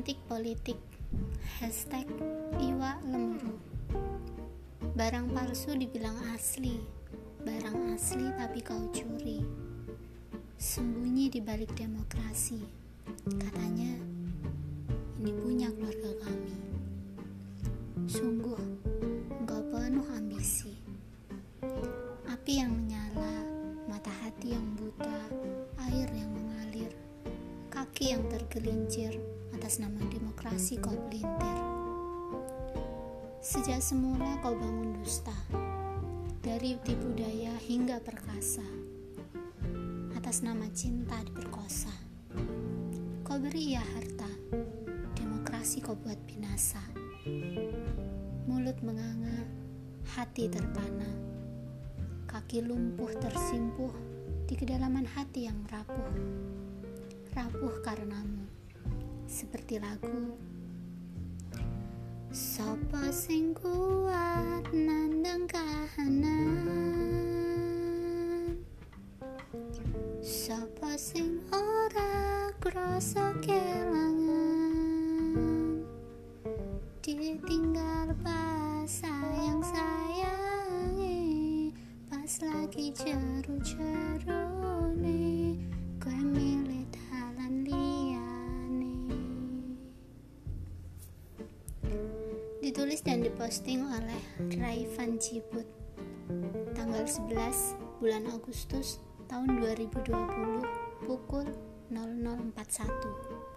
politik. Hashtag Iwa Lemuru. Barang palsu dibilang asli. Barang asli tapi kau curi. Sembunyi di balik demokrasi. Katanya Ini punya keluarga kami. Sungguh Engkau penuh ambisi. Api yang menyala Mata hati yang buta Kaki yang tergelincir atas nama demokrasi kau pelintir. Sejak semula kau bangun dusta, dari tipu daya hingga perkasa. Atas nama cinta diperkosa. Kau beri ya harta, demokrasi kau buat binasa. Mulut menganga, hati terpana. Kaki lumpuh tersimpuh di kedalaman hati yang rapuh. Rapuh karenamu. Seperti lagu Sopo sing kuat nandang kahanan. Sopo sing ora kroso kelangan. Ditinggal pas sayang sayangi Pas lagi jeru-jeru Ditulis dan diposting oleh Raifan Ciput tanggal 11 bulan Agustus tahun 2020 pukul 0041.